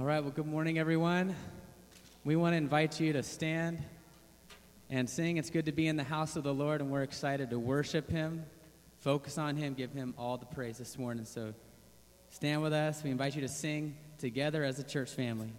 All right, well, good morning, everyone. We want to invite you to stand and sing. It's good to be in the house of the Lord, and we're excited to worship Him, focus on Him, give Him all the praise this morning. So stand with us. We invite you to sing together as a church family.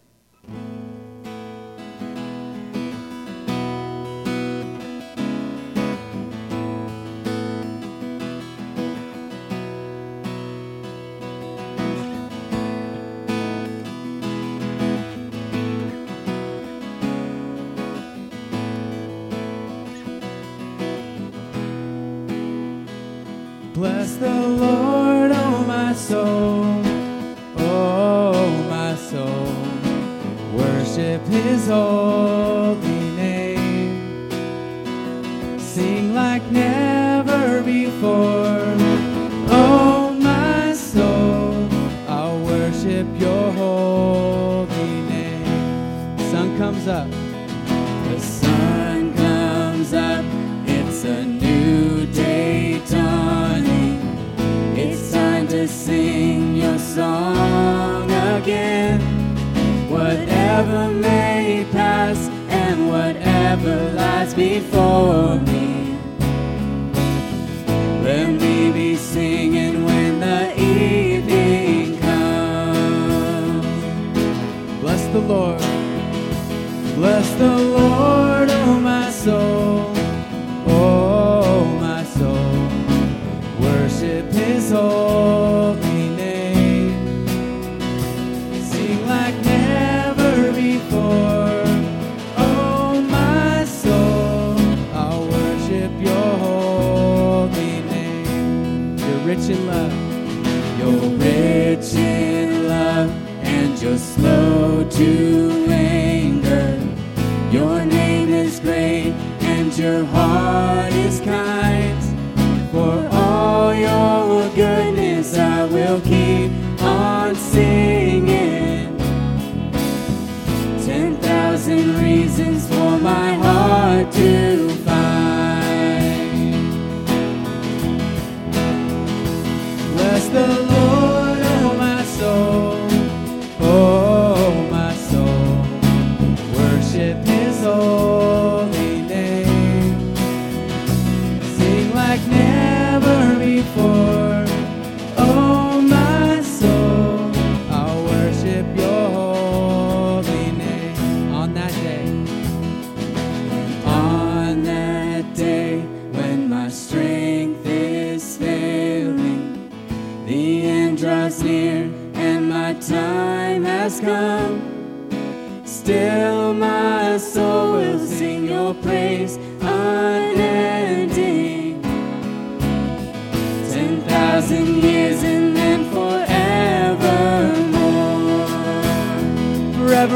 Rich in love. You're rich in love and you're slow to anger. Your name is great and your heart is kind.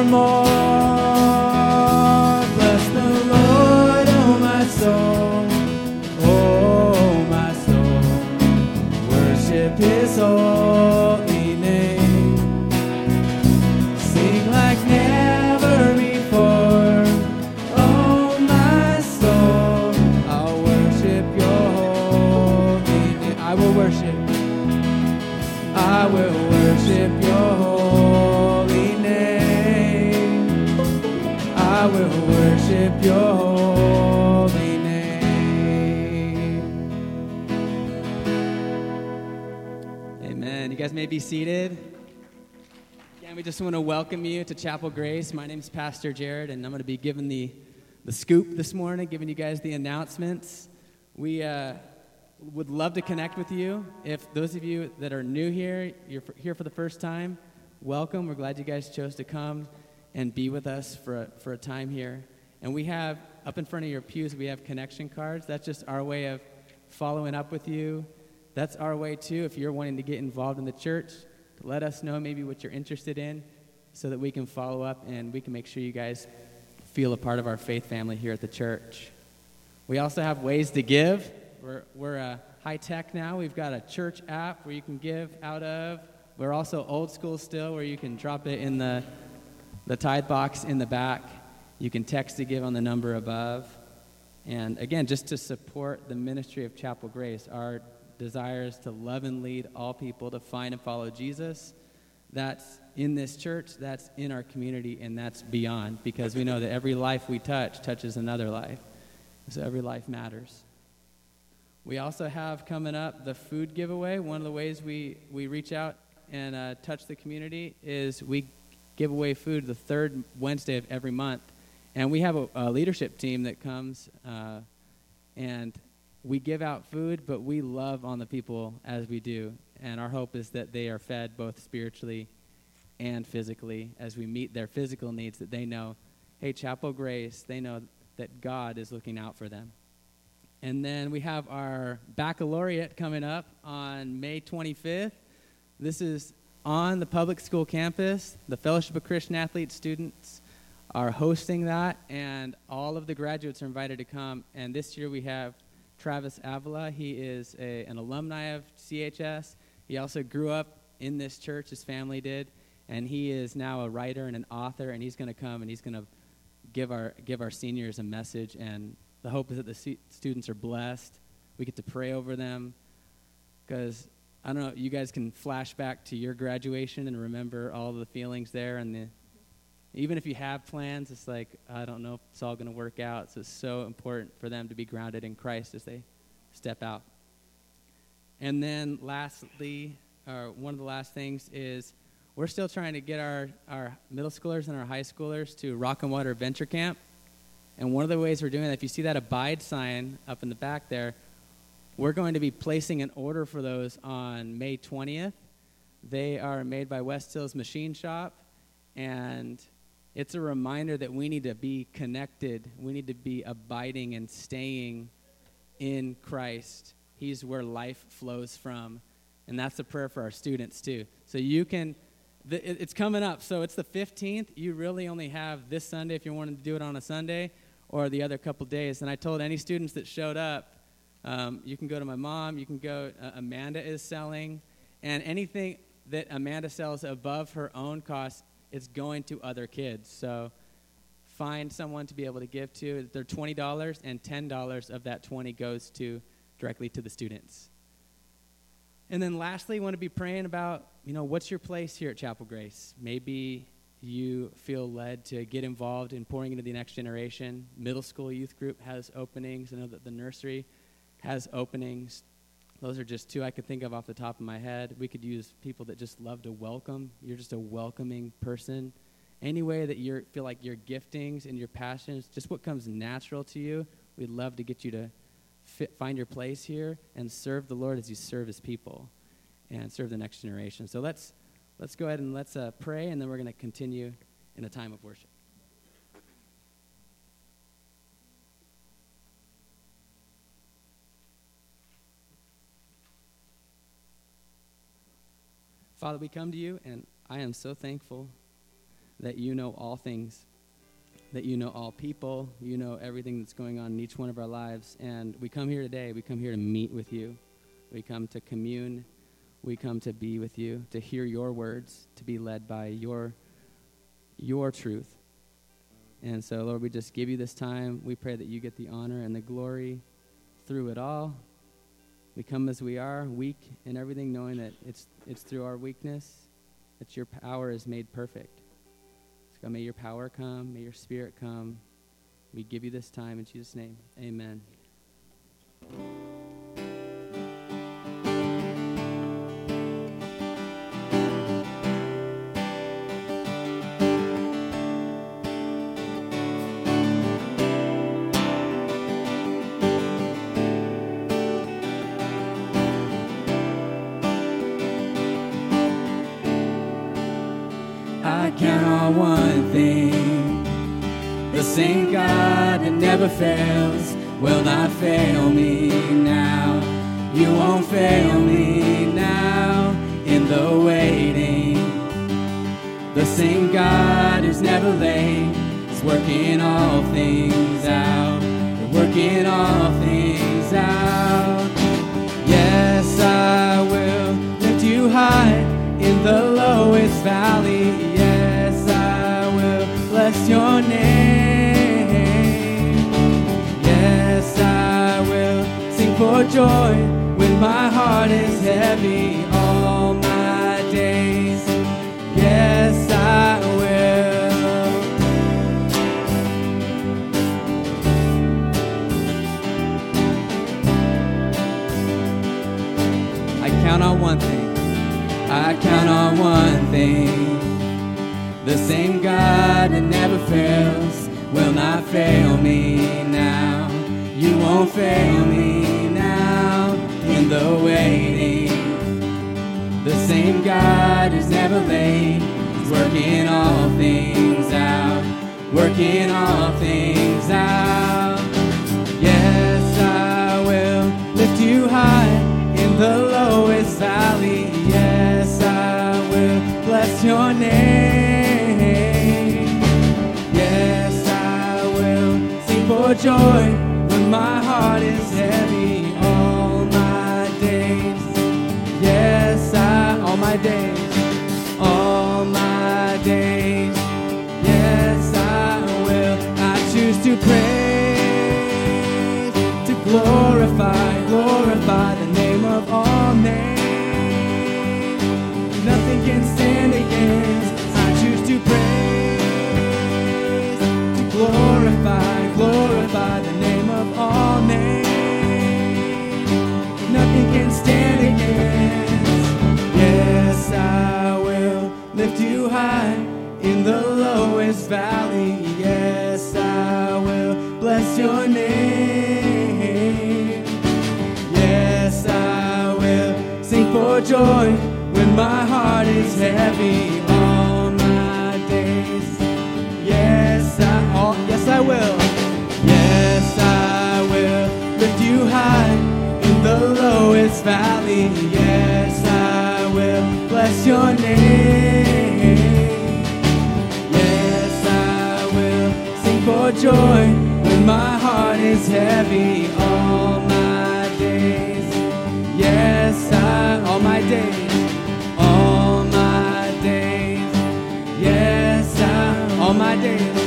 Forevermore. Be seated. Again, we just want to welcome you to Chapel Grace. My name is Pastor Jarod, and I'm going to be giving the, the scoop this morning, giving you guys the announcements. We uh, would love to connect with you. If those of you that are new here, you're here for the first time, welcome. We're glad you guys chose to come and be with us for a, for a time here. And we have, up in front of your pews, we have connection cards. That's just our way of following up with you. That's our way, too, if you're wanting to get involved in the church, let us know maybe what you're interested in so that we can follow up and we can make sure you guys feel a part of our faith family here at the church. We also have ways to give. We're, we're uh, high tech now. We've got a church app where you can give out of. We're also old school still, where you can drop it in the, the tithe box in the back. You can text to give on the number above. And again, just to support the ministry of Chapel Grace, our desire is to love and lead all people to find and follow Jesus. That's in this church, that's in our community, and that's beyond because we know that every life we touch touches another life. So every life matters. We also have coming up the food giveaway. One of the ways we, we reach out and uh, touch the community is we give away food the third Wednesday of every month. And we have a, a leadership team that comes uh, and we give out food, but we love on the people as we do. And our hope is that they are fed both spiritually and physically as we meet their physical needs, that they know, hey, Chapel Grace, they know that God is looking out for them. And then we have our baccalaureate coming up on May 25th. This is on the public school campus. The Fellowship of Christian Athletes students are hosting that, and all of the graduates are invited to come. And this year we have Travis Avila. He is a, an alumni of CHS. He also grew up in this church, his family did, and he is now a writer and an author, and he's going to come and he's going to give our, give our seniors a message. And the hope is that the students are blessed. We get to pray over them because I don't know, you guys can flash back to your graduation and remember all the feelings there and the even if you have plans, it's like I don't know if it's all going to work out. So it's so important for them to be grounded in Christ as they step out. And then lastly, or one of the last things is we're still trying to get our, our middle schoolers and our high schoolers to Rock and Water Adventure Camp. And one of the ways we're doing that, if you see that abide sign up in the back there, we're going to be placing an order for those on May 20th. They are made by West Hills Machine Shop, and it's a reminder that we need to be connected. We need to be abiding and staying in Christ. He's where life flows from. And that's a prayer for our students, too. So you can it's coming up. So it's the 15th. You really only have this Sunday if you wanted to do it on a Sunday or the other couple days. And I told any students that showed up, um, you can go to my mom, you can go, uh, Amanda is selling, and anything that Amanda sells above her own cost is going to other kids. So find someone to be able to give to. They're $20, and $10 of that 20 goes to directly to the students. And then lastly, want to be praying about, you know, what's your place here at Chapel Grace? Maybe you feel led to get involved in pouring into the next generation. Middle school youth group has openings. I know that the nursery has openings. Those are just two I could think of off the top of my head. We could use people that just love to welcome. You're just a welcoming person. Any way that you feel like your giftings and your passions, just what comes natural to you, we'd love to get you to fit, find your place here and serve the Lord as you serve His people and serve the next generation. So let's let's go ahead and let's uh, pray, and then we're going to continue in a time of worship. Father, we come to you, and I am so thankful that you know all things that you know all people, you know everything that's going on in each one of our lives. And we come here today, we come here to meet with you, we come to commune, we come to be with you, to hear your words, to be led by your, your truth. And so, Lord, we just give you this time. We pray that you get the honor and the glory through it all. We come as we are, weak in everything, knowing that it's, it's through our weakness that your power is made perfect. God, may your power come, may your spirit come. We give you this time in Jesus' name. Amen. Same God that never fails will not fail me now. You won't fail me now in the waiting. The same God who's never late is working all things out. working all things out. Yes, I will lift you high in the lowest valley. Your name, yes I will sing for joy when my heart is heavy all my days. Yes i will. I count on one thing. I count on one thing. The same god fails will not fail me now. You won't fail me now in the waiting. The same God who's never late is working all things out, working all things out. Yes, I will lift you high in the lowest joy when my heart is heavy all my days. Yes, I, all my days, all my days. Yes, I will. I choose to praise, to glorify, glorify the name of all names. Nothing can stand glorify the name of all names. Nothing can stand against. Yes, I will lift you high in the lowest valley. Yes, I will bless your name. Yes, I will sing for joy when my heart is heavy lowest valley. Yes, I will bless your name. Yes, I will sing for joy when my heart is heavy all my days. Yes, I, all my days, all my days. Yes, I, all my days,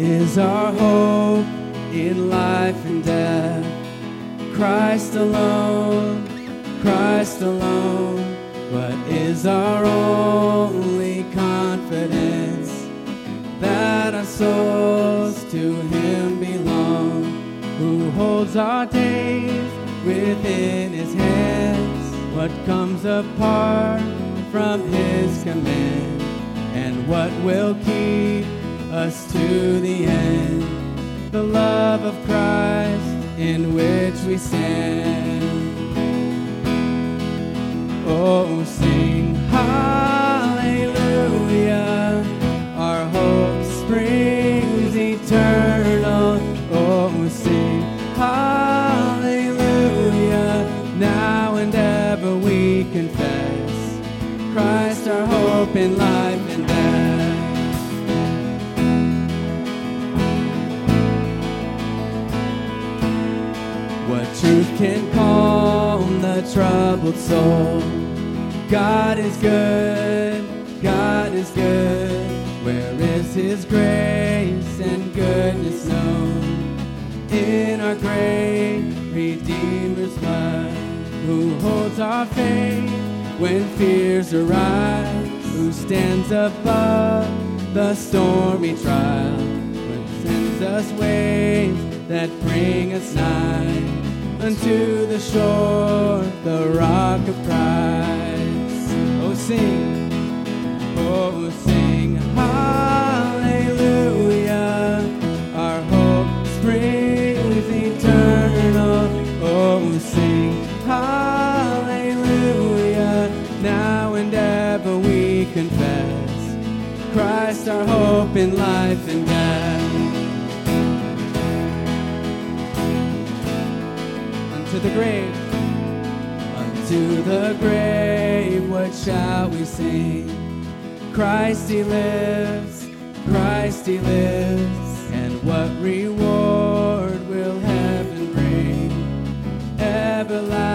is our hope in life and death? Christ alone, Christ alone. What is our only confidence? That our souls to Him belong, who holds our days within His hands. What comes apart from His command, and what will keep us to the end? The love of Christ in which we stand. Oh, sing hallelujah. Our hope springs eternal. Oh, sing hallelujah. Now and ever we confess Christ our hope in life troubled soul? God is good, God is good. Where is His grace and goodness known? In our great Redeemer's blood, who holds our faith when fears arise, who stands above the stormy trial, when sends us waves that bring us nigh unto the shore, the rock of Christ. Oh, sing, oh, sing, hallelujah. Our hope springs eternal. Oh, sing, hallelujah. Now and ever we confess Christ our hope in life and the grave. Unto the grave, what shall we sing? Christ he lives, Christ he lives, and what reward will heaven bring? Everlasting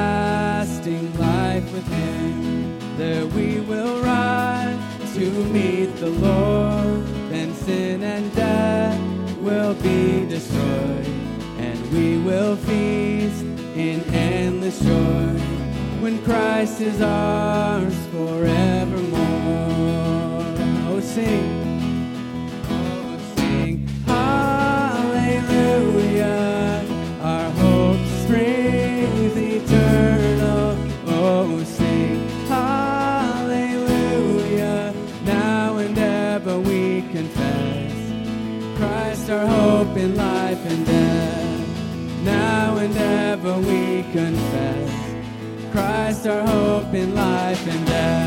life with him, there we will rise to meet the Lord, then sin and death will be destroyed, and we will feast in endless joy when Christ is ours forevermore. Oh, sing. Oh, sing hallelujah. Our hope springs eternal. Oh, sing hallelujah. Now and ever we confess Christ our hope in life and death. We confess Christ our hope in life and death.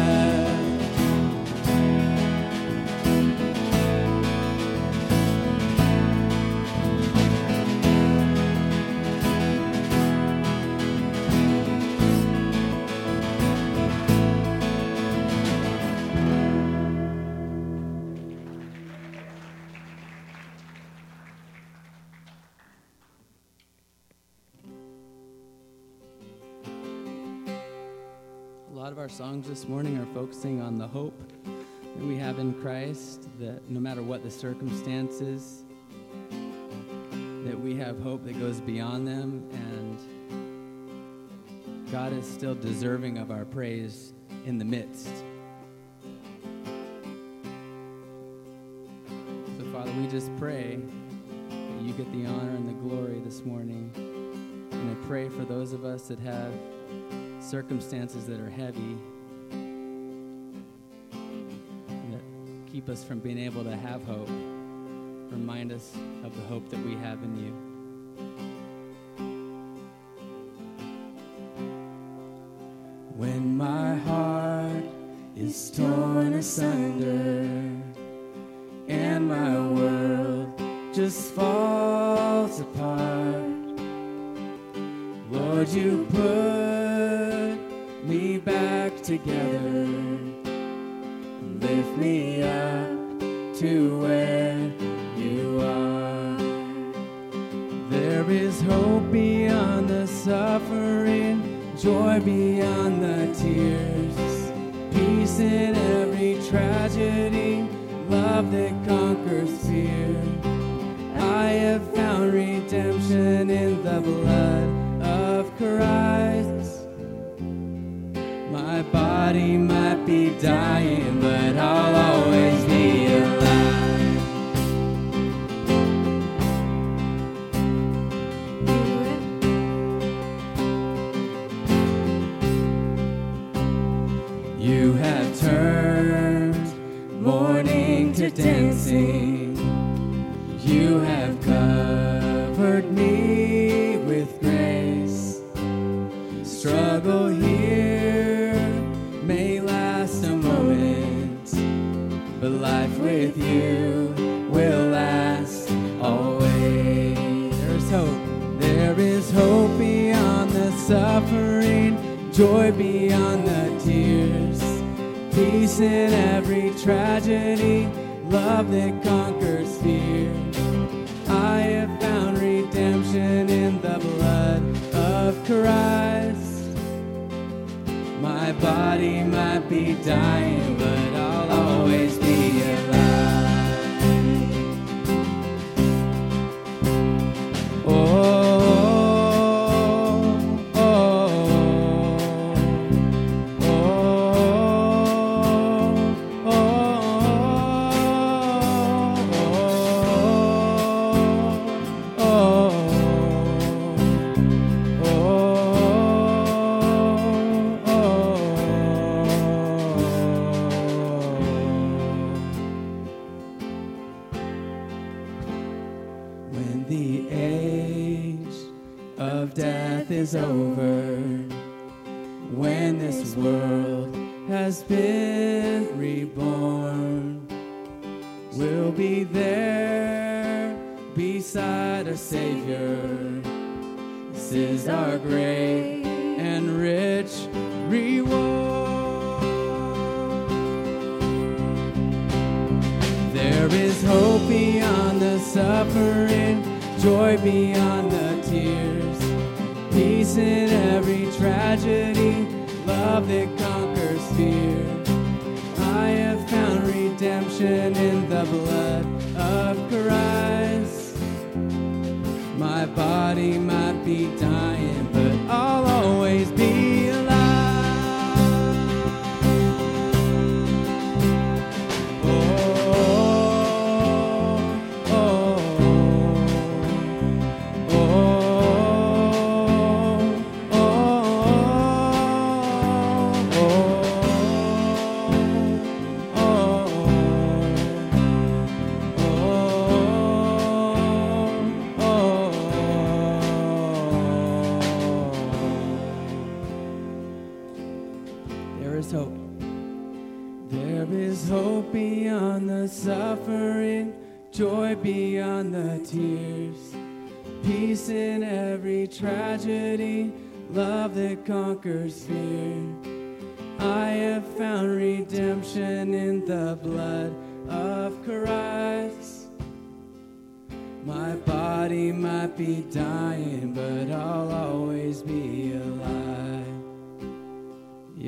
Our songs this morning are focusing on the hope that we have in Christ, that no matter what the circumstances, that we have hope that goes beyond them, and God is still deserving of our praise in the midst. So, Father, we just pray that you get the honor and the glory this morning. And I pray for those of us that have circumstances that are heavy that keep us from being able to have hope. Remind us of the hope that we have in you. When my heart is torn asunder and my world just falls apart. Lord, you put together,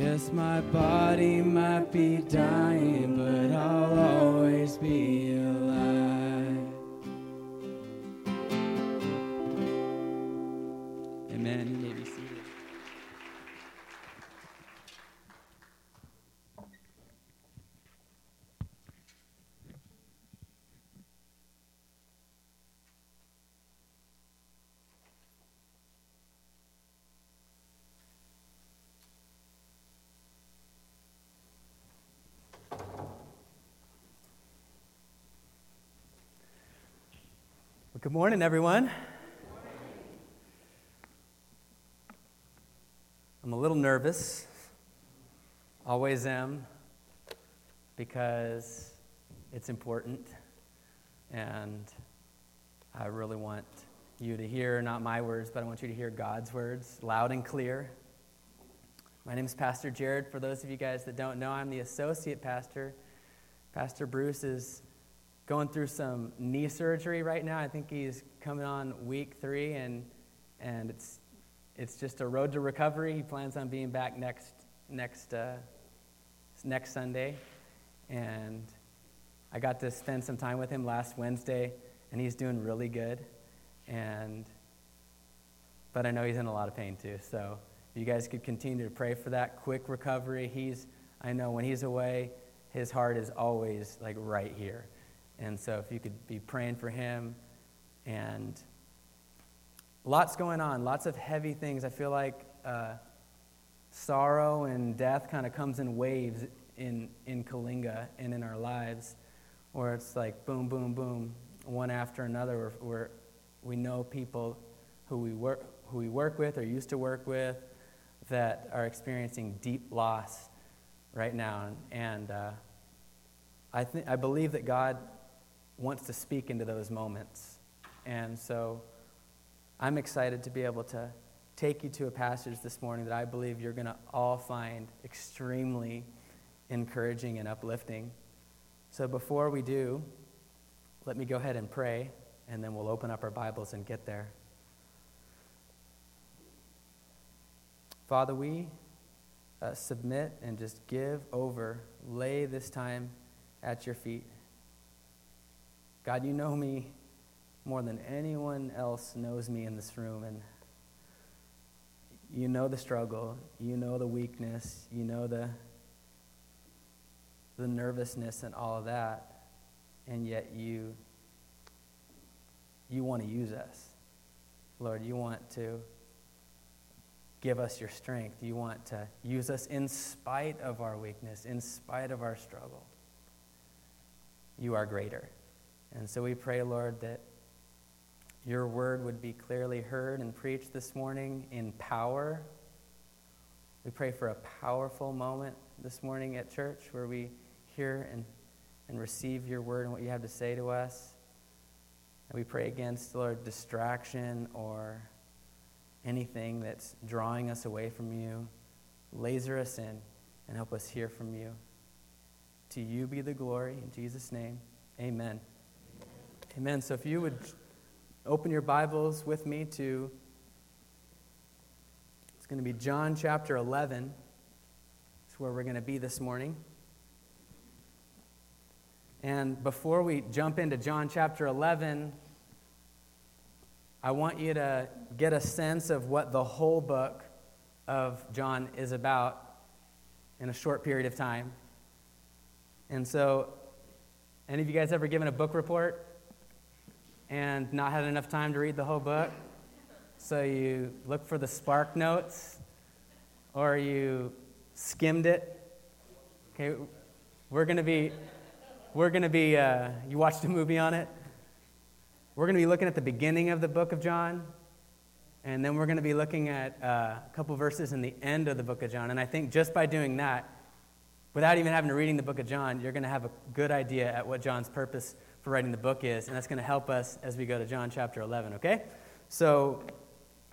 Yes, my body might be dying, but I'll always be good morning, everyone. I'm a little nervous, always am, because it's important, and I really want you to hear not my words, but I want you to hear God's words loud and clear. My name is Pastor Jarod. For those of you guys that don't know, I'm the associate pastor. Pastor Bruce is going through some knee surgery right now. I think he's coming on week three, and and it's it's just a road to recovery. He plans on being back next next uh, next Sunday, and I got to spend some time with him last Wednesday, and he's doing really good. And but I know he's in a lot of pain too. So if you guys could continue to pray for that quick recovery. He's I know when he's away, his heart is always like right here. And so if you could be praying for him and lots going on, lots of heavy things. I feel like uh, sorrow and death kind of comes in waves in, in Coalinga and in our lives, where it's like boom, boom, boom, one after another, where, where we know people who we, work, who we work with or used to work with that are experiencing deep loss right now. And uh, I, th- I believe that God wants to speak into those moments. And so I'm excited to be able to take you to a passage this morning that I believe you're going to all find extremely encouraging and uplifting. So before we do, let me go ahead and pray, and then we'll open up our Bibles and get there. Father, we uh, submit and just give over, lay this time at your feet. God, you know me more than anyone else knows me in this room, and you know the struggle, you know the weakness, you know the, the nervousness and all of that, and yet you, you want to use us. Lord, you want to give us your strength. You want to use us in spite of our weakness, in spite of our struggle. You are greater. And so we pray, Lord, that your word would be clearly heard and preached this morning in power. We pray for a powerful moment this morning at church where we hear and, and receive your word and what you have to say to us. And we pray against, Lord, distraction or anything that's drawing us away from you. Laser us in and help us hear from you. To you be the glory. In Jesus' name, amen. Amen. So if you would open your Bibles with me to, it's going to be John chapter 11. It's where we're going to be this morning. And before we jump into John chapter 11, I want you to get a sense of what the whole book of John is about in a short period of time. And so, any of you guys ever given a book report and not had enough time to read the whole book? So you look for the spark notes or you skimmed it. Okay, we're going to be, we're going to be, uh, you watched a movie on it? We're going to be looking at the beginning of the book of John, and then we're going to be looking at uh, a couple verses in the end of the book of John. And I think just by doing that, without even having to reading the book of John, you're going to have a good idea at what John's purpose for writing the book is, and that's going to help us as we go to John chapter 11, okay? So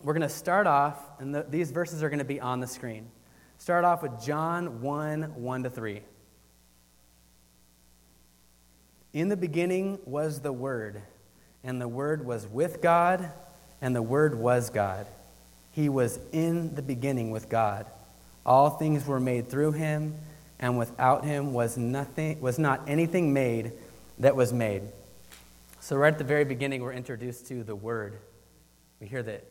we're going to start off, and the, these verses are going to be on the screen. Start off with John 1 1 to 3. In the beginning was the Word, and the Word was with God, and the Word was God. He was in the beginning with God. All things were made through him, and without him was nothing was not anything made that was made. So right at the very beginning we're introduced to the word. We hear that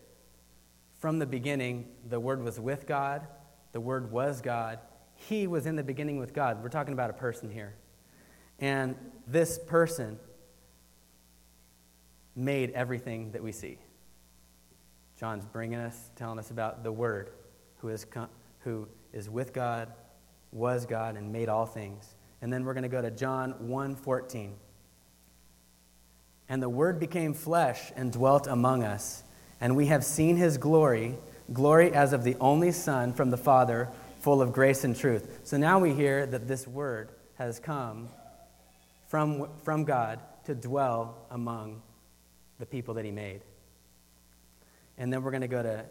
from the beginning the word was with God, the word was God. He was in the beginning with God. We're talking about a person here. And this person made everything that we see. John's bringing us, telling us about the Word who is, who is with God, was God, and made all things. And then we're going to go to John 1:14. And the Word became flesh and dwelt among us, and we have seen his glory, glory as of the only Son from the Father, full of grace and truth. So now we hear that this Word has come from, from God to dwell among the people that he made. And then we're going to go to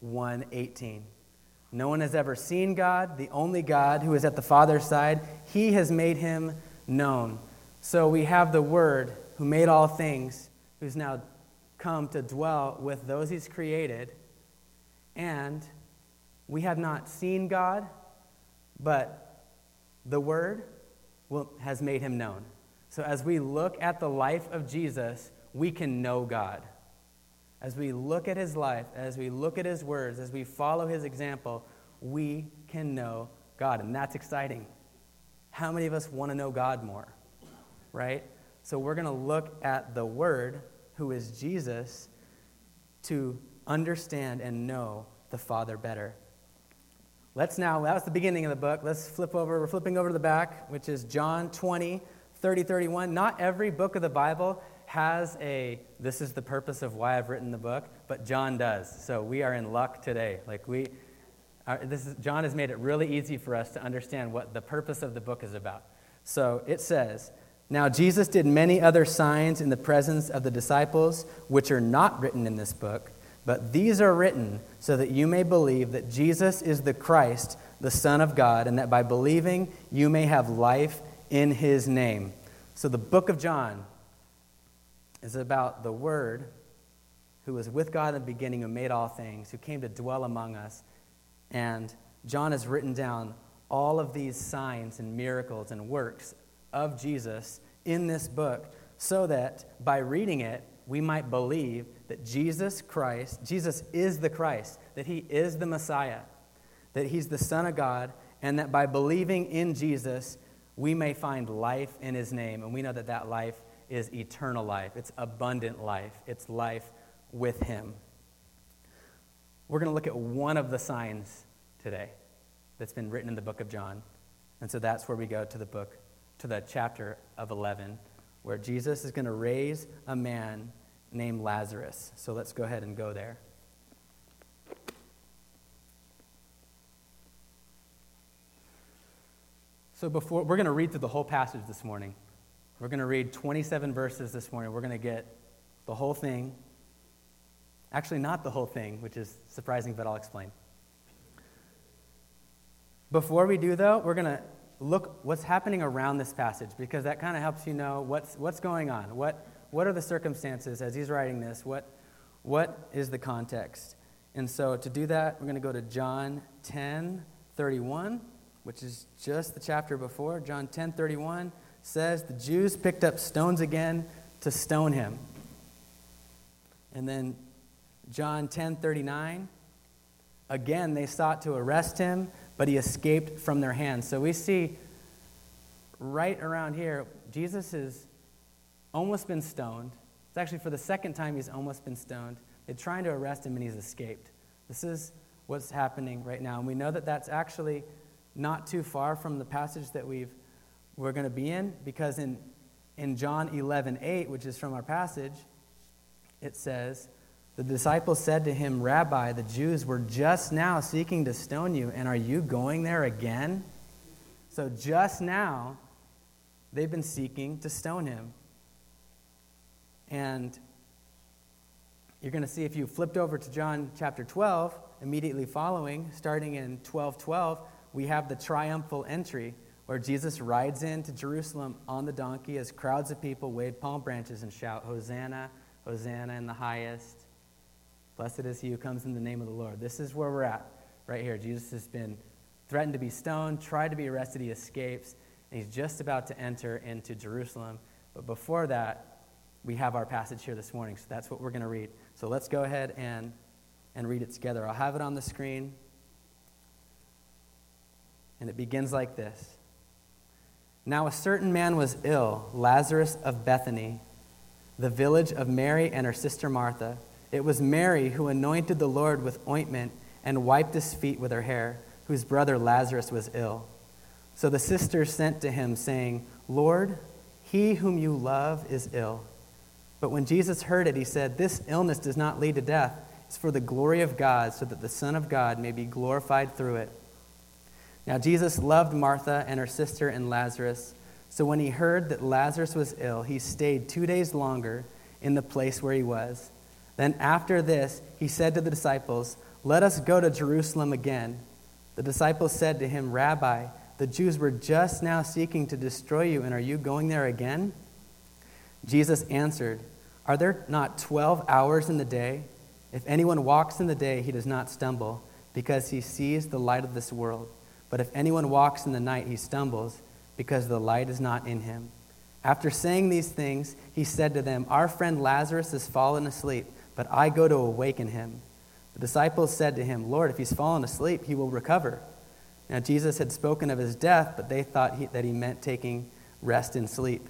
118. No one has ever seen God, the only God who is at the Father's side. He has made him known. So we have the Word who made all things, who's now come to dwell with those he's created. And we have not seen God, but the Word will, has made him known. So as we look at the life of Jesus, we can know God. As we look at his life, as we look at his words, as we follow his example, we can know God. And that's exciting. How many of us want to know God more? Right? So we're going to look at the Word, who is Jesus, to understand and know the Father better. Let's now, that was the beginning of the book. Let's flip over. We're flipping over to the back, which is John 20, 30, 31. Not every book of the Bible has a this is the purpose of why I've written the book, but John does. So we are in luck today. Like we are, this is, John has made it really easy for us to understand what the purpose of the book is about. So it says, now Jesus did many other signs in the presence of the disciples which are not written in this book, but these are written so that you may believe that Jesus is the Christ, the Son of God, and that by believing you may have life in his name. So the book of John is about the Word who was with God in the beginning, who made all things, who came to dwell among us. And John has written down all of these signs and miracles and works of Jesus in this book so that by reading it, we might believe that Jesus Christ, Jesus is the Christ, that he is the Messiah, that he's the Son of God, and that by believing in Jesus, we may find life in his name. And we know that that life is eternal life, it's abundant life, it's life with Him. We're going to look at one of the signs today that's been written in the book of John. And so that's where we go to the book, to the chapter of 11, where Jesus is going to raise a man named Lazarus. So let's go ahead and go there. So before we're going to read through the whole passage this morning. We're going to read 27 verses this morning. We're going to get the whole thing. Actually, not the whole thing, which is surprising, but I'll explain. Before we do, though, we're going to look what's happening around this passage because that kind of helps you know what's, what's going on. What, what are the circumstances as he's writing this? What, what is the context? And so to do that, we're going to go to John 10 31, which is just the chapter before. John 10 31 says the Jews picked up stones again to stone him. And then John 10:39 again they sought to arrest him, but he escaped from their hands. So we see right around here Jesus has almost been stoned. It's actually for the second time he's almost been stoned. They're trying to arrest him and he's escaped. This is what's happening right now. And we know that that's actually not too far from the passage that we've, we're going to be in because in, in John 11 8, which is from our passage, it says, The disciples said to him, Rabbi, the Jews were just now seeking to stone you, and are you going there again? So just now, they've been seeking to stone him. And you're going to see if you flipped over to John chapter 12, immediately following, starting in 12 12, we have the triumphal entry where Jesus rides into Jerusalem on the donkey as crowds of people wave palm branches and shout, Hosanna, Hosanna in the highest. Blessed is he who comes in the name of the Lord. This is where we're at right here. Jesus has been threatened to be stoned, tried to be arrested, he escapes, and he's just about to enter into Jerusalem. But before that, we have our passage here this morning, so that's what we're going to read. So let's go ahead and, and read it together. I'll have it on the screen. And it begins like this Now a certain man was ill, Lazarus of Bethany, the village of Mary and her sister Martha. It was Mary who anointed the Lord with ointment and wiped his feet with her hair, whose brother Lazarus was ill. So the sisters sent to him, saying, Lord, he whom you love is ill. But when Jesus heard it, he said, This illness does not lead to death. It's for the glory of God, so that the Son of God may be glorified through it. Now, Jesus loved Martha and her sister and Lazarus. So when he heard that Lazarus was ill, he stayed two days longer in the place where he was. Then after this, he said to the disciples, Let us go to Jerusalem again. The disciples said to him, Rabbi, the Jews were just now seeking to destroy you, and are you going there again? Jesus answered, are there not 12 hours in the day? If anyone walks in the day, he does not stumble, because he sees the light of this world. But if anyone walks in the night, he stumbles, because the light is not in him. After saying these things, he said to them, Our friend Lazarus has fallen asleep, but I go to awaken him. The disciples said to him, Lord, if he's fallen asleep, he will recover. Now, Jesus had spoken of his death, but they thought he, that he meant taking rest in sleep.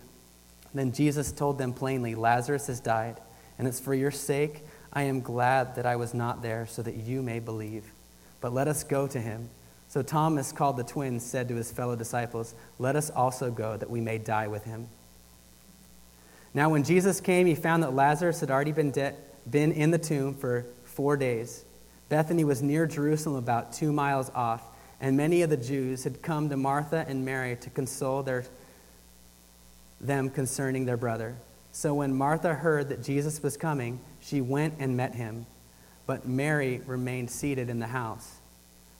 Then Jesus told them plainly, Lazarus has died, and it's for your sake I am glad that I was not there, so that you may believe. But let us go to him. So Thomas, called the twin, said to his fellow disciples, Let us also go, that we may die with him. Now, when Jesus came, he found that Lazarus had already been, de- been in the tomb for four days. Bethany was near Jerusalem, about two miles off, and many of the Jews had come to Martha and Mary to console their them concerning their brother. So when Martha heard that Jesus was coming, she went and met him. But Mary remained seated in the house.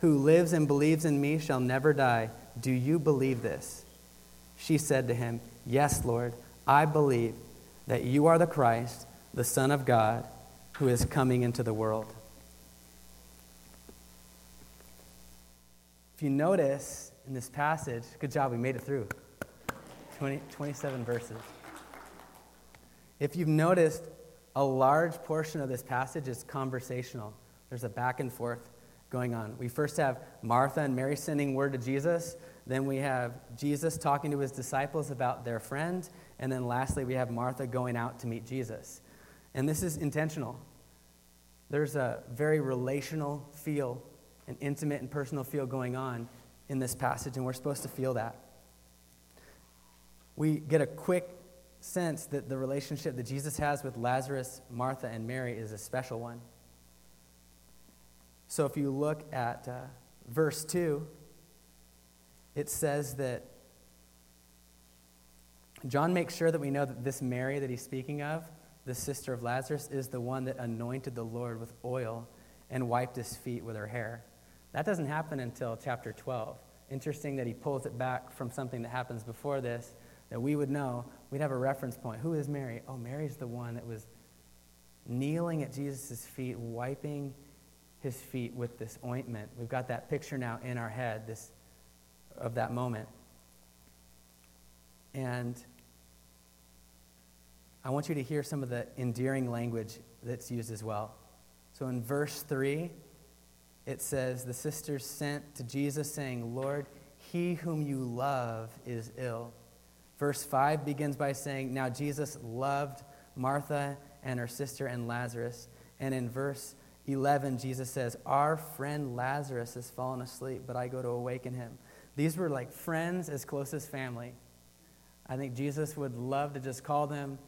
who lives and believes in me shall never die. Do you believe this? She said to him, Yes, Lord, I believe that you are the Christ, the Son of God, who is coming into the world. If you notice in this passage, good job, we made it through 20, 27 verses. If you've noticed, a large portion of this passage is conversational. There's a back and forth going on. We first have Martha and Mary sending word to Jesus. Then we have Jesus talking to his disciples about their friend. And then lastly, we have Martha going out to meet Jesus. And this is intentional. There's a very relational feel, an intimate and personal feel going on in this passage, and we're supposed to feel that. We get a quick sense that the relationship that Jesus has with Lazarus, Martha, and Mary is a special one. So if you look at uh, verse 2, it says that John makes sure that we know that this Mary that he's speaking of, the sister of Lazarus, is the one that anointed the Lord with oil and wiped his feet with her hair. That doesn't happen until chapter 12. Interesting that he pulls it back from something that happens before this that we would know. We'd have a reference point. Who is Mary? Oh, Mary's the one that was kneeling at Jesus' feet, wiping his feet with this ointment. We've got that picture now in our head this, of that moment. And I want you to hear some of the endearing language that's used as well. So in verse 3, it says, The sisters sent to Jesus, saying, Lord, he whom you love is ill. Verse 5 begins by saying, Now Jesus loved Martha and her sister and Lazarus. And in verse 11, Jesus says, Our friend Lazarus has fallen asleep, but I go to awaken him. These were like friends as close as family. I think Jesus would love to just call them.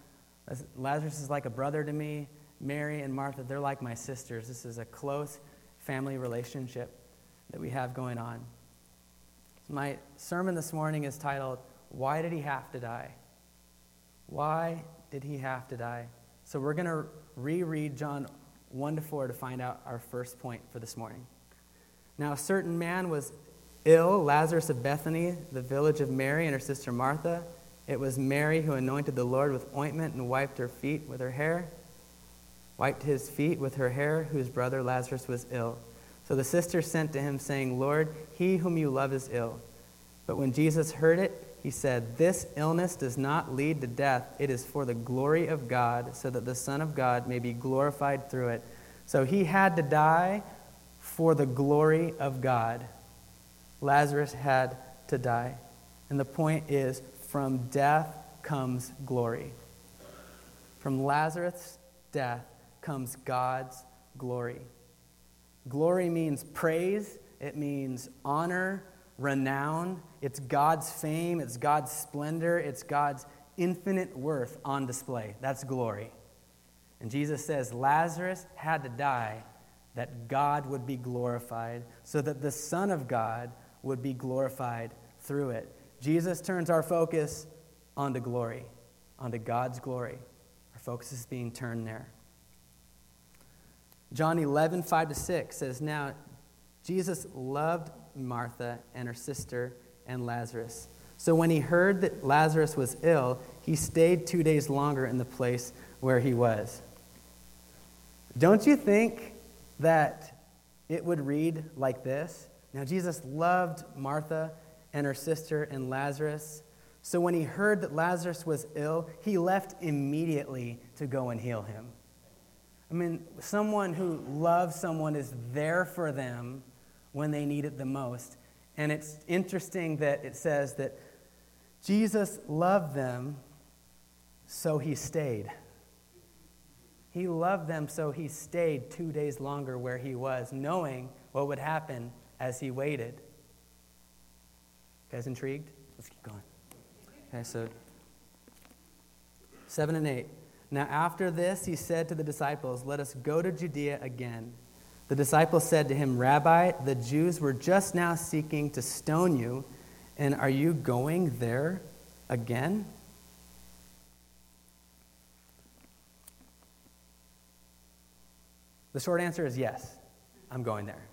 Lazarus is like a brother to me. Mary and Martha, they're like my sisters. This is a close family relationship that we have going on. My sermon this morning is titled, Why Did He Have to Die? Why did he have to die? So we're going to reread John 1 to 4 to find out our first point for this morning. Now, a certain man was ill, Lazarus of Bethany, the village of Mary and her sister Martha. It was Mary who anointed the Lord with ointment and wiped her feet with her hair, wiped his feet with her hair, whose brother Lazarus was ill. So the sisters sent to him, saying, Lord, he whom you love is ill. But when Jesus heard it, he said, This illness does not lead to death. It is for the glory of God, so that the Son of God may be glorified through it. So he had to die for the glory of God. Lazarus had to die. And the point is from death comes glory. From Lazarus' death comes God's glory. Glory means praise, it means honor, renown. It's God's fame, it's God's splendor, it's God's infinite worth on display. That's glory. And Jesus says Lazarus had to die that God would be glorified, so that the Son of God would be glorified through it. Jesus turns our focus onto glory, onto God's glory. Our focus is being turned there. John 11, 5 to 6 says, Now Jesus loved Martha and her sister and Lazarus. So when he heard that Lazarus was ill, he stayed two days longer in the place where he was. Don't you think that it would read like this? Now, Jesus loved Martha and her sister and Lazarus. So when he heard that Lazarus was ill, he left immediately to go and heal him. I mean, someone who loves someone is there for them when they need it the most. And it's interesting that it says that Jesus loved them, so he stayed. He loved them, so he stayed two days longer where he was, knowing what would happen as he waited. You guys intrigued? Let's keep going. Okay, so 7 and 8. Now, after this, he said to the disciples, Let us go to Judea again. The disciples said to him, Rabbi, the Jews were just now seeking to stone you, and are you going there again? The short answer is yes, I'm going there.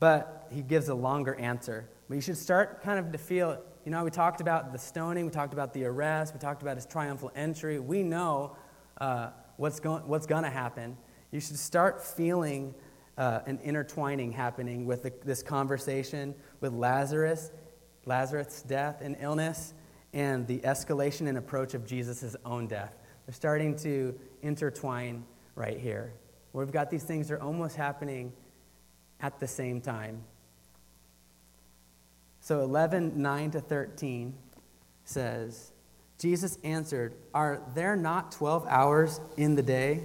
But he gives a longer answer. But you should start kind of to feel, you know, we talked about the stoning, we talked about the arrest, we talked about his triumphal entry. We know uh, what's, going, what's going to happen. You should start feeling uh, an intertwining happening with the, this conversation with Lazarus, Lazarus' death and illness, and the escalation and approach of Jesus' own death. They're starting to intertwine right here. We've got these things that are almost happening at the same time. So 11, 9 to 13 says, Jesus answered, Are there not 12 hours in the day?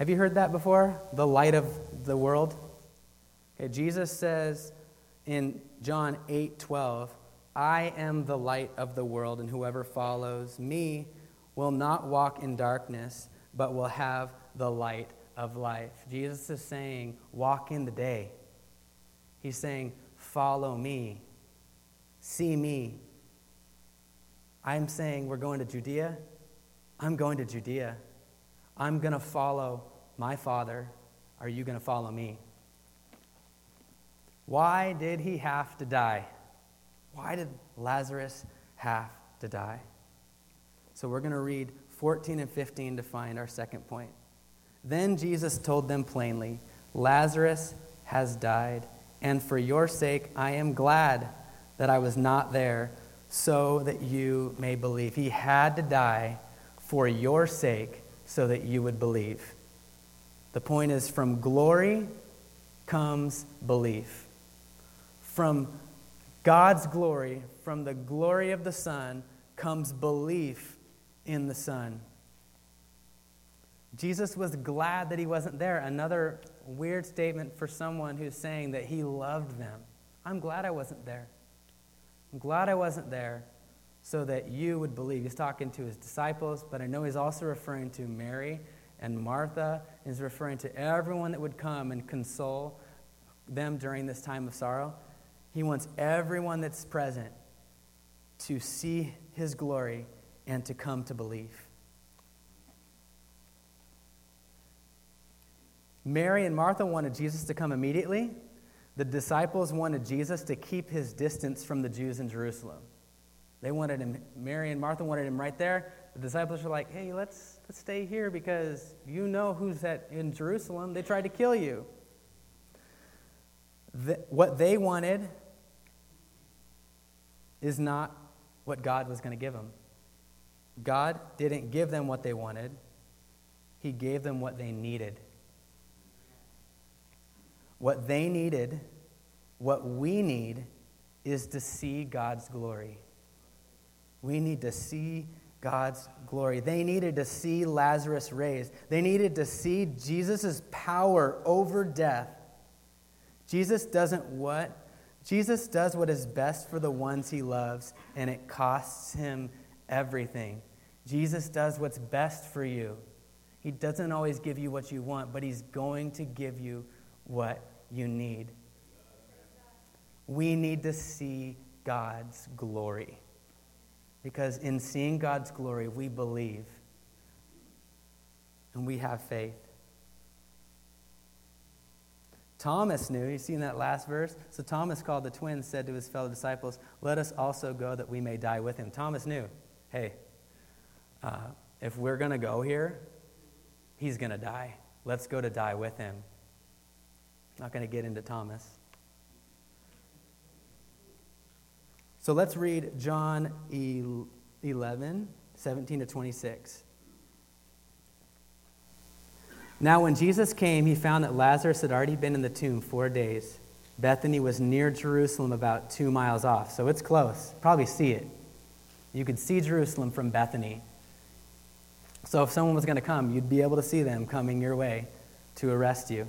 Have you heard that before? The light of the world? Okay, Jesus says in John 8 12, I am the light of the world, and whoever follows me will not walk in darkness, but will have the light of life. Jesus is saying, Walk in the day. He's saying, Follow me. See me. I'm saying we're going to Judea. I'm going to Judea. I'm going to follow my Father. Are you going to follow me? Why did he have to die? Why did Lazarus have to die? So we're going to read 14 and 15 to find our second point. Then Jesus told them plainly, Lazarus has died, and for your sake I am glad that I was not there, so that you may believe. He had to die for your sake, so that you would believe. The point is from glory comes belief. From God's glory, from the glory of the Son, comes belief in the Son. Jesus was glad that he wasn't there. Another weird statement for someone who's saying that he loved them. I'm glad I wasn't there. I'm glad I wasn't there so that you would believe. He's talking to his disciples, but I know he's also referring to Mary and Martha. He's referring to everyone that would come and console them during this time of sorrow. He wants everyone that's present to see his glory and to come to believe. Mary and Martha wanted Jesus to come immediately. The disciples wanted Jesus to keep his distance from the Jews in Jerusalem. They wanted him, Mary and Martha wanted him right there. The disciples were like, hey, let's, let's stay here because you know who's at, in Jerusalem. They tried to kill you. The, what they wanted is not what God was going to give them. God didn't give them what they wanted, He gave them what they needed. What they needed, what we need, is to see God's glory. We need to see God's glory. They needed to see Lazarus raised. They needed to see Jesus' power over death. Jesus doesn't what? Jesus does what is best for the ones he loves, and it costs him everything. Jesus does what's best for you. He doesn't always give you what you want, but he's going to give you what you need. We need to see God's glory. Because in seeing God's glory, we believe and we have faith. Thomas knew, you see in that last verse? So Thomas called the twins, said to his fellow disciples, Let us also go that we may die with him. Thomas knew, hey, uh, if we're going to go here, he's going to die. Let's go to die with him. Not going to get into Thomas. So let's read John 11, 17 to 26. Now, when Jesus came, he found that Lazarus had already been in the tomb four days. Bethany was near Jerusalem, about two miles off, so it's close. Probably see it. You could see Jerusalem from Bethany. So, if someone was going to come, you'd be able to see them coming your way to arrest you.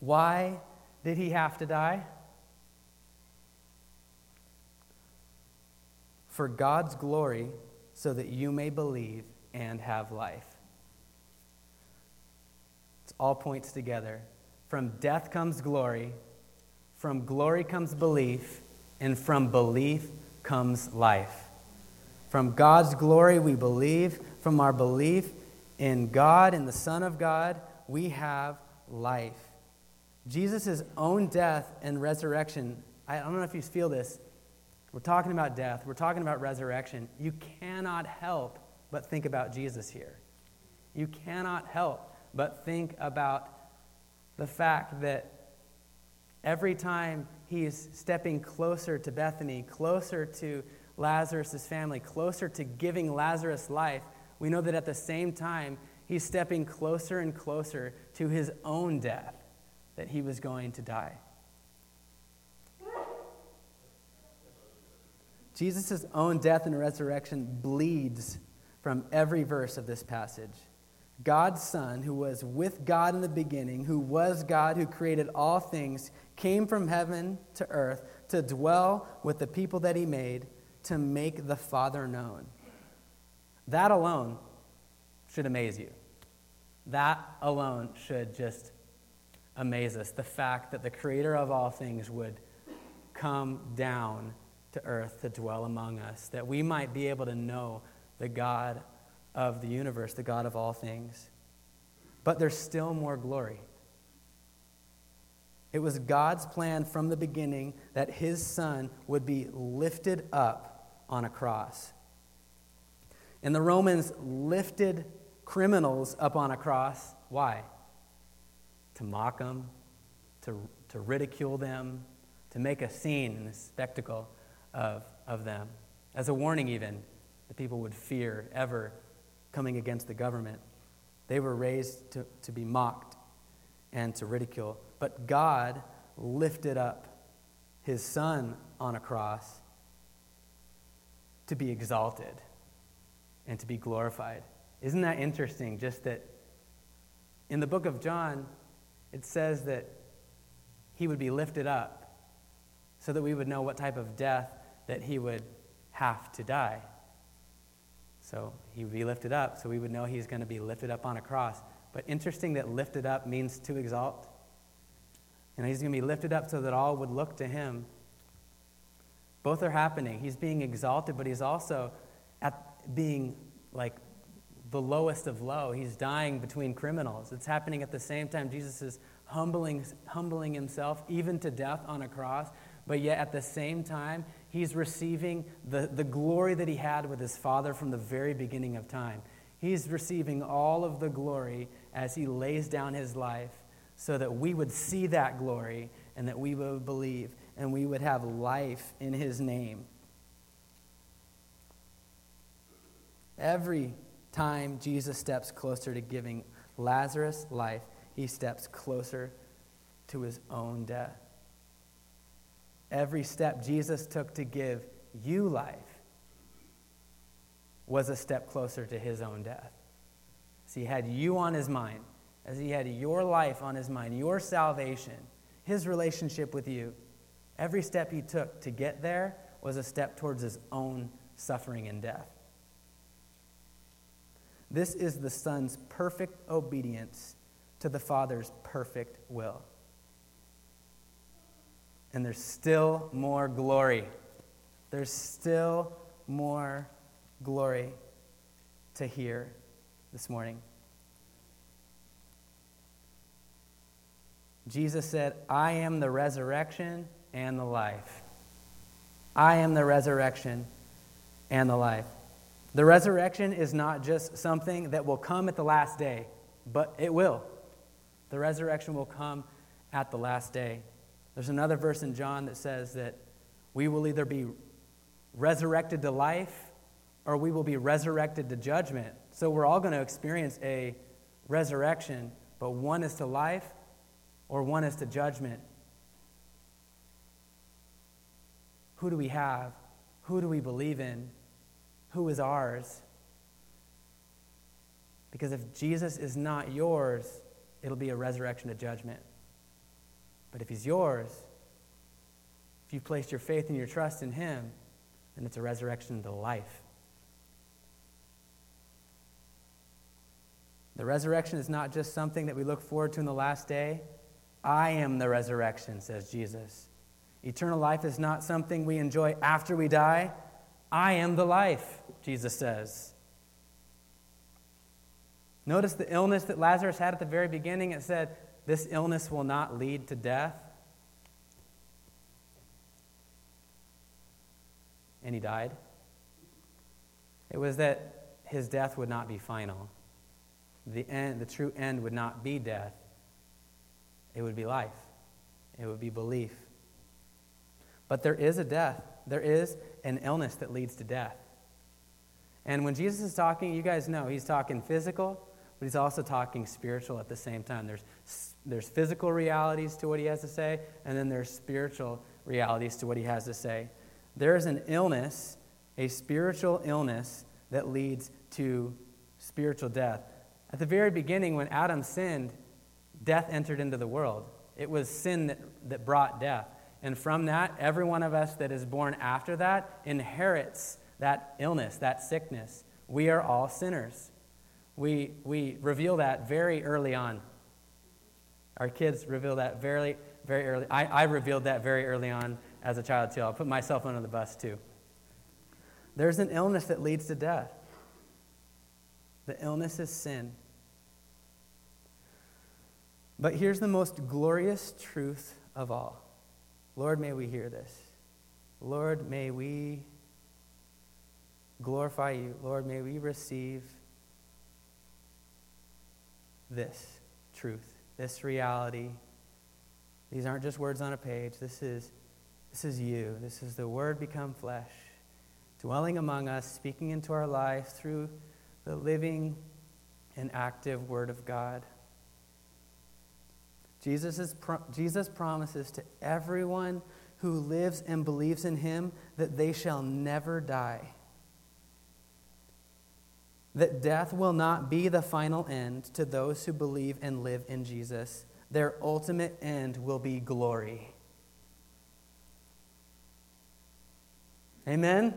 Why did he have to die? for God's glory, so that you may believe and have life. It all points together. From death comes glory, from glory comes belief, and from belief comes life. From God's glory, we believe. From our belief in God, in the Son of God, we have life. Jesus' own death and resurrection, I don't know if you feel this. We're talking about death, we're talking about resurrection. You cannot help but think about Jesus here. You cannot help but think about the fact that every time he's stepping closer to Bethany, closer to Lazarus' family, closer to giving Lazarus life, we know that at the same time, he's stepping closer and closer to his own death, that he was going to die. Jesus' own death and resurrection bleeds from every verse of this passage. God's Son, who was with God in the beginning, who was God, who created all things, came from heaven to earth to dwell with the people that he made to make the Father known. That alone should amaze you. That alone should just amaze us. The fact that the creator of all things would come down to earth to dwell among us, that we might be able to know the God of the universe, the God of all things. But there's still more glory. It was God's plan from the beginning that his son would be lifted up on a cross. And the Romans lifted criminals up on a cross. Why? To mock them, to, to ridicule them, to make a scene and a spectacle of, of them. As a warning, even, the people would fear ever coming against the government. They were raised to, to be mocked and to ridicule. But God lifted up his son on a cross to be exalted and to be glorified. Isn't that interesting? Just that in the book of John, it says that he would be lifted up so that we would know what type of death that he would have to die. So he would be lifted up, so we would know he's going to be lifted up on a cross. But interesting that lifted up means to exalt. You know, he's going to be lifted up so that all would look to him. Both are happening. He's being exalted, but he's also at being like the lowest of low. He's dying between criminals. It's happening at the same time. Jesus is humbling, humbling himself even to death on a cross, but yet at the same time, he's receiving the, the glory that he had with his Father from the very beginning of time. He's receiving all of the glory as he lays down his life so that we would see that glory and that we would believe and we would have life in his name. Every time Jesus steps closer to giving Lazarus life, he steps closer to his own death. Every step Jesus took to give you life was a step closer to his own death. So he had you on his mind, as he had your life on his mind, your salvation, his relationship with you. Every step he took to get there was a step towards his own suffering and death. This is the Son's perfect obedience to the Father's perfect will. And there's still more glory. There's still more glory to hear this morning. Jesus said, I am the resurrection and the life. I am the resurrection and the life. The resurrection is not just something that will come at the last day, but it will. The resurrection will come at the last day. There's another verse in John that says that we will either be resurrected to life or we will be resurrected to judgment. So we're all going to experience a resurrection, but one is to life or one is to judgment. Who do we have? Who do we believe in? Who is ours? Because if Jesus is not yours, it'll be a resurrection to judgment. But if he's yours, if you've placed your faith and your trust in him, then it's a resurrection to life. The resurrection is not just something that we look forward to in the last day. I am the resurrection, says Jesus. Eternal life is not something we enjoy after we die. I am the life, Jesus says. Notice the illness that Lazarus had at the very beginning. It said, This illness will not lead to death. And he died. It was that his death would not be final. The, end, the true end would not be death, it would be life, it would be belief. But there is a death, there is an illness that leads to death. And when Jesus is talking, you guys know he's talking physical, but he's also talking spiritual at the same time. There's, there's physical realities to what he has to say, and then there's spiritual realities to what he has to say. There is an illness, a spiritual illness, that leads to spiritual death. At the very beginning, when Adam sinned, death entered into the world. It was sin that, that brought death. And from that, every one of us that is born after that inherits that illness, that sickness. We are all sinners. We, we reveal that very early on. Our kids reveal that very, very early. I, I revealed that very early on as a child, too. I'll put myself under the bus, too. There's an illness that leads to death. The illness is sin. But here's the most glorious truth of all. Lord, may we hear this. Lord, may we glorify you. Lord, may we receive this truth, this reality. These aren't just words on a page. This is, this is you. This is the Word become flesh, dwelling among us, speaking into our life through the living and active Word of God. Jesus, is pro- Jesus promises to everyone who lives and believes in him that they shall never die. That death will not be the final end to those who believe and live in Jesus. Their ultimate end will be glory. Amen?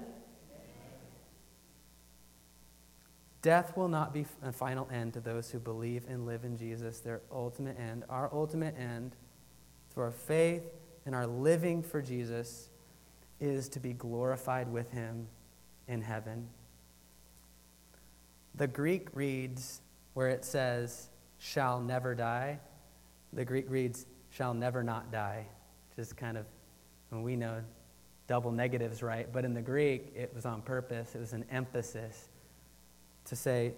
Death will not be a final end to those who believe and live in Jesus, their ultimate end. Our ultimate end, through our faith and our living for Jesus, is to be glorified with Him in heaven. The Greek reads where it says, shall never die. The Greek reads, shall never not die. Just kind of, we know double negatives, right? But in the Greek, it was on purpose, it was an emphasis to say,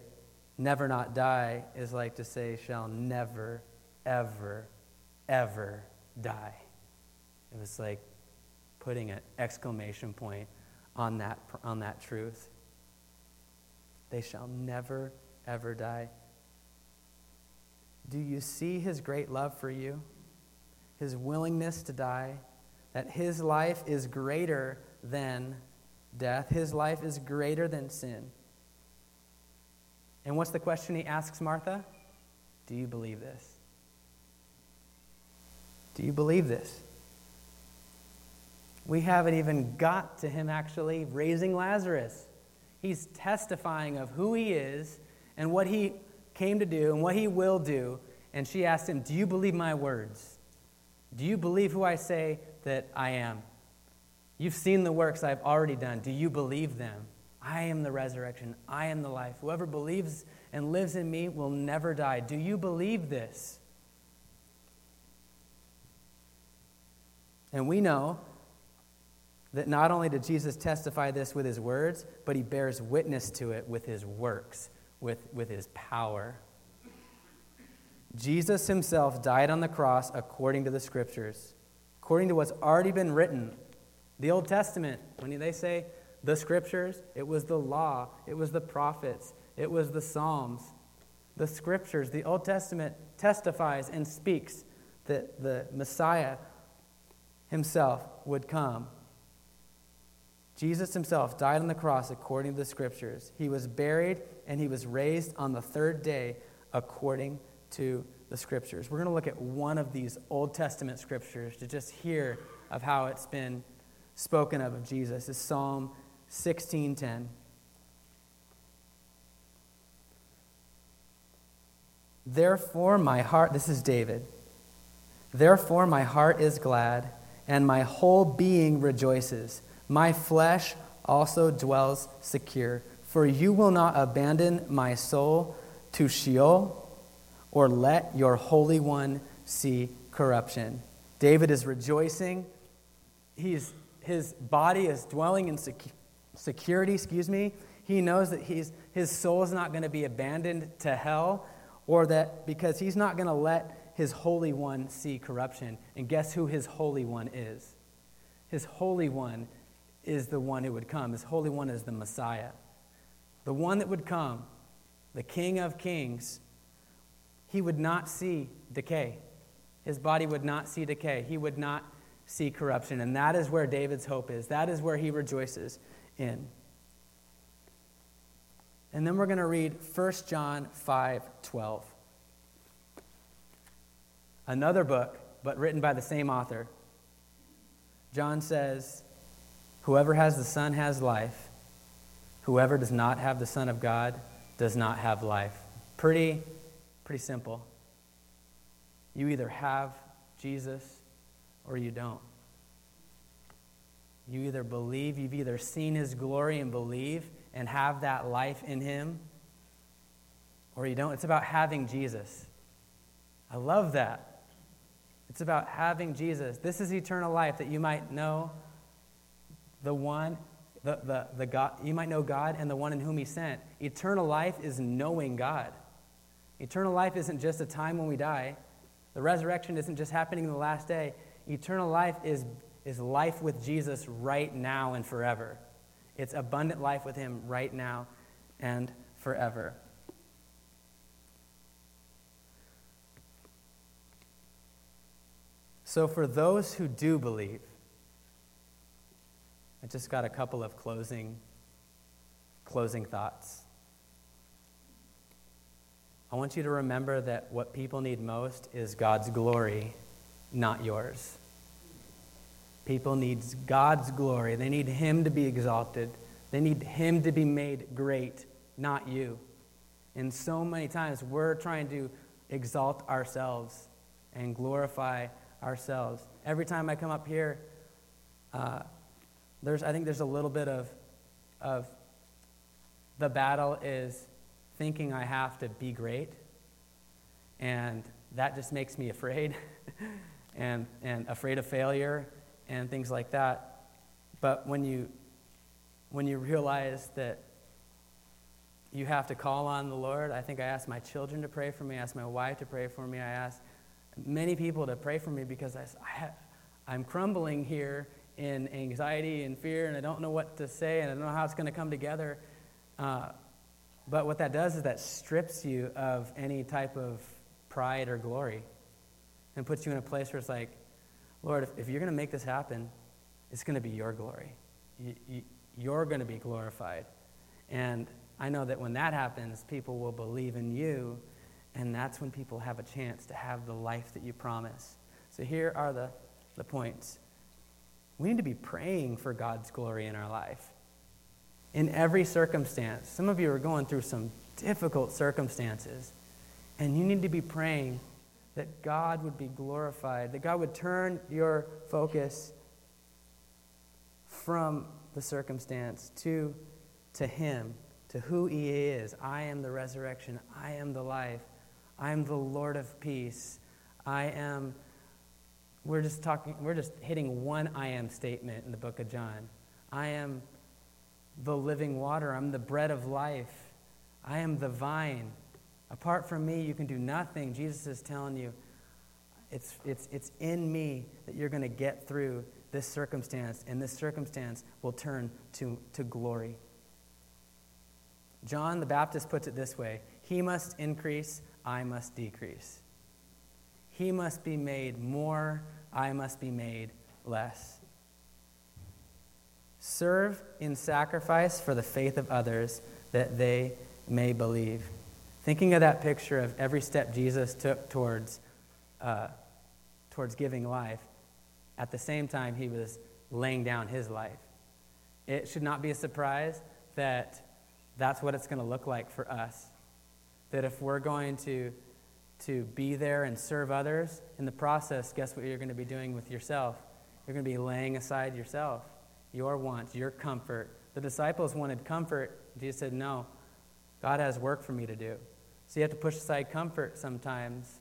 never not die is like to say, shall never, ever, ever die. It was like putting an exclamation point on that, on that truth. They shall never, ever die. Do you see his great love for you? His willingness to die? That his life is greater than death, his life is greater than sin. And what's the question he asks Martha? Do you believe this? Do you believe this? We haven't even got to him actually raising Lazarus. He's testifying of who he is and what he came to do and what he will do. And she asked him, Do you believe my words? Do you believe who I say that I am? You've seen the works I've already done. Do you believe them? I am the resurrection. I am the life. Whoever believes and lives in me will never die. Do you believe this? And we know that not only did Jesus testify this with his words, but he bears witness to it with his works, with, with his power. Jesus himself died on the cross according to the scriptures, according to what's already been written. The Old Testament, when they say the scriptures, it was the law, it was the prophets, it was the Psalms. The scriptures, the Old Testament testifies and speaks that the Messiah himself would come. Jesus himself died on the cross according to the scriptures. He was buried and he was raised on the third day according to the scriptures. We're going to look at one of these Old Testament scriptures to just hear of how it's been spoken of of Jesus. Is Psalm 16:10. Therefore my heart this is David. Therefore my heart is glad and my whole being rejoices. My flesh also dwells secure, for you will not abandon my soul to Sheol or let your holy one see corruption. David is rejoicing. He's, his body is dwelling in sec- security, excuse me. He knows that he's, his soul is not going to be abandoned to hell, or that because he's not going to let his Holy One see corruption. And guess who his Holy One is? His Holy One is the one who would come. His Holy One is the Messiah. The one that would come, the King of Kings, he would not see decay. His body would not see decay. He would not see corruption. And that is where David's hope is. That is where he rejoices in. And then we're going to read 1 John 5 12. Another book, but written by the same author. John says, Whoever has the Son has life. Whoever does not have the Son of God does not have life. Pretty, pretty simple. You either have Jesus or you don't. You either believe, you've either seen his glory and believe and have that life in him, or you don't. It's about having Jesus. I love that. It's about having Jesus. This is eternal life that you might know the one, the, the, the God, you might know God and the one in whom He sent. Eternal life is knowing God. Eternal life isn't just a time when we die. The resurrection isn't just happening in the last day. Eternal life is, is life with Jesus right now and forever. It's abundant life with Him right now and forever. So, for those who do believe, I just got a couple of closing, closing thoughts. I want you to remember that what people need most is God's glory, not yours. People need God's glory. They need Him to be exalted. They need Him to be made great, not you. And so many times we're trying to exalt ourselves and glorify ourselves. Every time I come up here, uh, there's, I think there's a little bit of, of the battle is thinking I have to be great, and that just makes me afraid and, and afraid of failure and things like that. But when you, when you realize that you have to call on the Lord, I think I asked my children to pray for me, I asked my wife to pray for me, I asked many people to pray for me because I, I, I'm crumbling here in anxiety and fear, and I don't know what to say, and I don't know how it's going to come together. Uh, but what that does is that strips you of any type of pride or glory and puts you in a place where it's like, Lord, if, if you're going to make this happen, it's going to be your glory. You, you, you're going to be glorified. And I know that when that happens, people will believe in you, and that's when people have a chance to have the life that you promise. So here are the, the points. We need to be praying for God's glory in our life. In every circumstance. Some of you are going through some difficult circumstances, and you need to be praying that God would be glorified, that God would turn your focus from the circumstance to, to Him, to who He is. I am the resurrection, I am the life, I am the Lord of peace, I am we're just talking, we're just hitting one I am statement in the book of John. I am the living water. I'm the bread of life. I am the vine. Apart from me, you can do nothing. Jesus is telling you, it's, it's, it's in me that you're going to get through this circumstance, and this circumstance will turn to, to glory. John the Baptist puts it this way He must increase, I must decrease. He must be made more, I must be made less. Serve in sacrifice for the faith of others that they may believe. Thinking of that picture of every step Jesus took towards, uh, towards giving life, at the same time, he was laying down his life. it should not be a surprise that that's what it's going to look like for us. That if we're going to, to be there and serve others, in the process, guess what you're going to be doing with yourself? You're going to be laying aside yourself, your wants, your comfort. The disciples wanted comfort. Jesus said, No, God has work for me to do. So you have to push aside comfort sometimes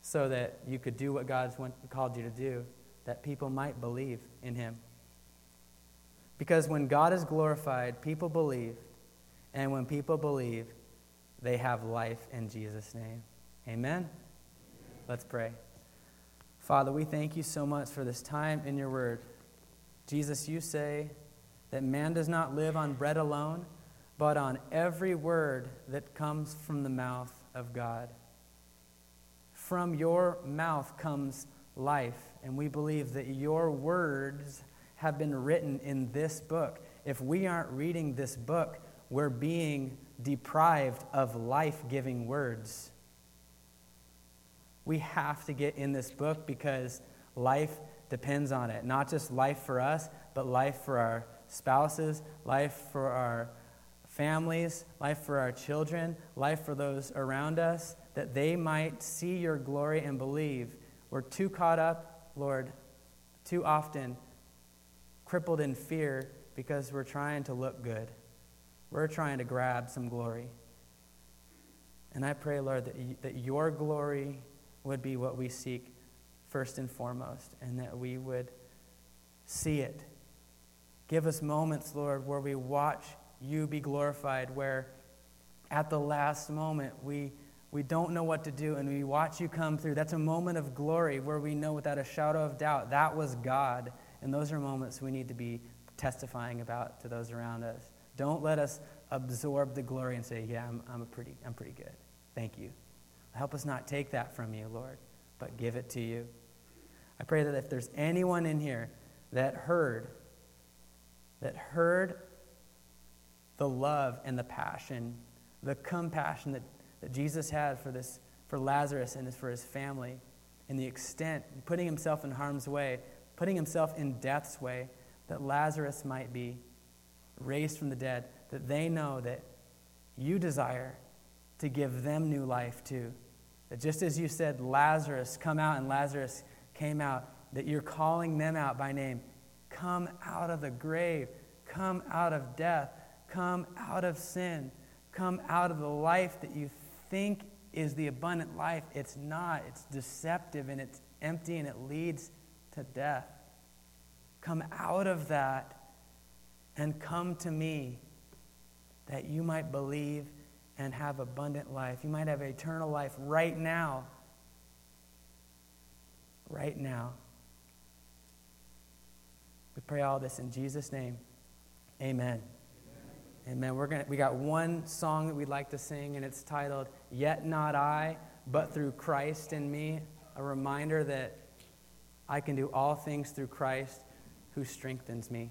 so that you could do what God's called you to do, that people might believe in Him. Because when God is glorified, people believe. And when people believe, they have life in Jesus' name. Amen? Let's pray. Father, we thank you so much for this time in your word. Jesus, you say that man does not live on bread alone, but on every word that comes from the mouth of God. From your mouth comes life, and we believe that your words have been written in this book. If we aren't reading this book, we're being deprived of life giving words. We have to get in this book because life depends on it. Not just life for us, but life for our spouses, life for our families, life for our children, life for those around us, that they might see your glory and believe. We're too caught up, Lord, too often crippled in fear because we're trying to look good. We're trying to grab some glory. And I pray, Lord, that, you, that your glory would be what we seek first and foremost, and that we would see it. Give us moments, Lord, where we watch you be glorified, where at the last moment we, we don't know what to do and we watch you come through. That's a moment of glory where we know without a shadow of doubt that was God and those are moments we need to be testifying about to those around us. Don't let us absorb the glory and say, Yeah, I'm, I'm, pretty, I'm pretty good. Thank you. Help us not take that from you, Lord, but give it to you. I pray that if there's anyone in here that heard, that heard the love and the passion, the compassion that, that Jesus had for this, for Lazarus and for his family, and the extent, putting himself in harm's way, putting himself in death's way, that Lazarus might be raised from the dead, that they know that you desire to give them new life too. That just as you said, Lazarus, come out, and Lazarus came out, that you're calling them out by name. Come out of the grave, come out of death, come out of sin, come out of the life that you think is the abundant life. It's not, it's deceptive and it's empty and it leads to death. Come out of that and come to me that you might believe and have abundant life. You might have eternal life right now. Right now. We pray all this in Jesus' name. Amen. Amen. Amen. We're gonna, we got one song that we'd like to sing, and it's titled, Yet Not I, but Through Christ in Me. A reminder that I can do all things through Christ who strengthens me.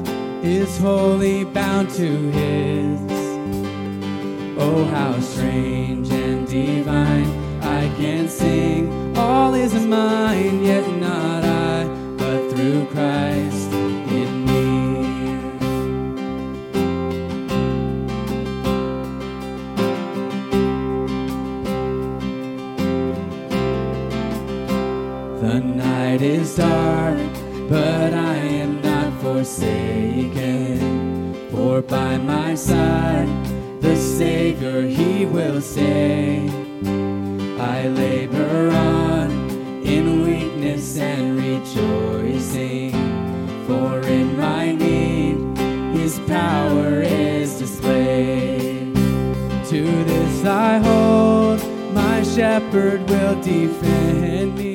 is wholly bound to His. Oh, how strange and divine I can sing. All is mine, yet not I, but through Christ in me. The night is dark, By my side, the Savior he will say. I labor on in weakness and rejoicing, for in my need his power is displayed. To this I hold, my shepherd will defend me.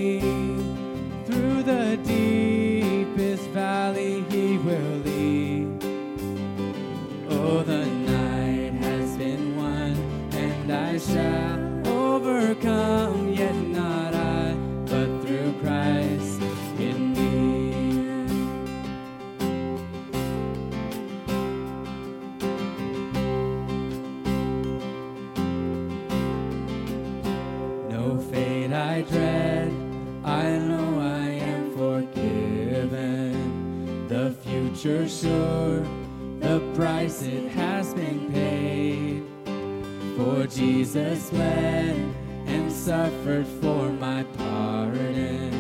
future sure. The price it has been paid. For Jesus bled and suffered for my pardon.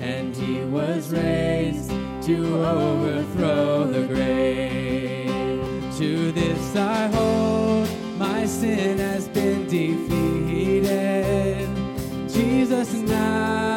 And he was raised to overthrow the grave. To this I hold, my sin has been defeated. Jesus now.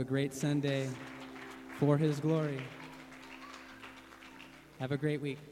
a great Sunday for His glory. Have a great week.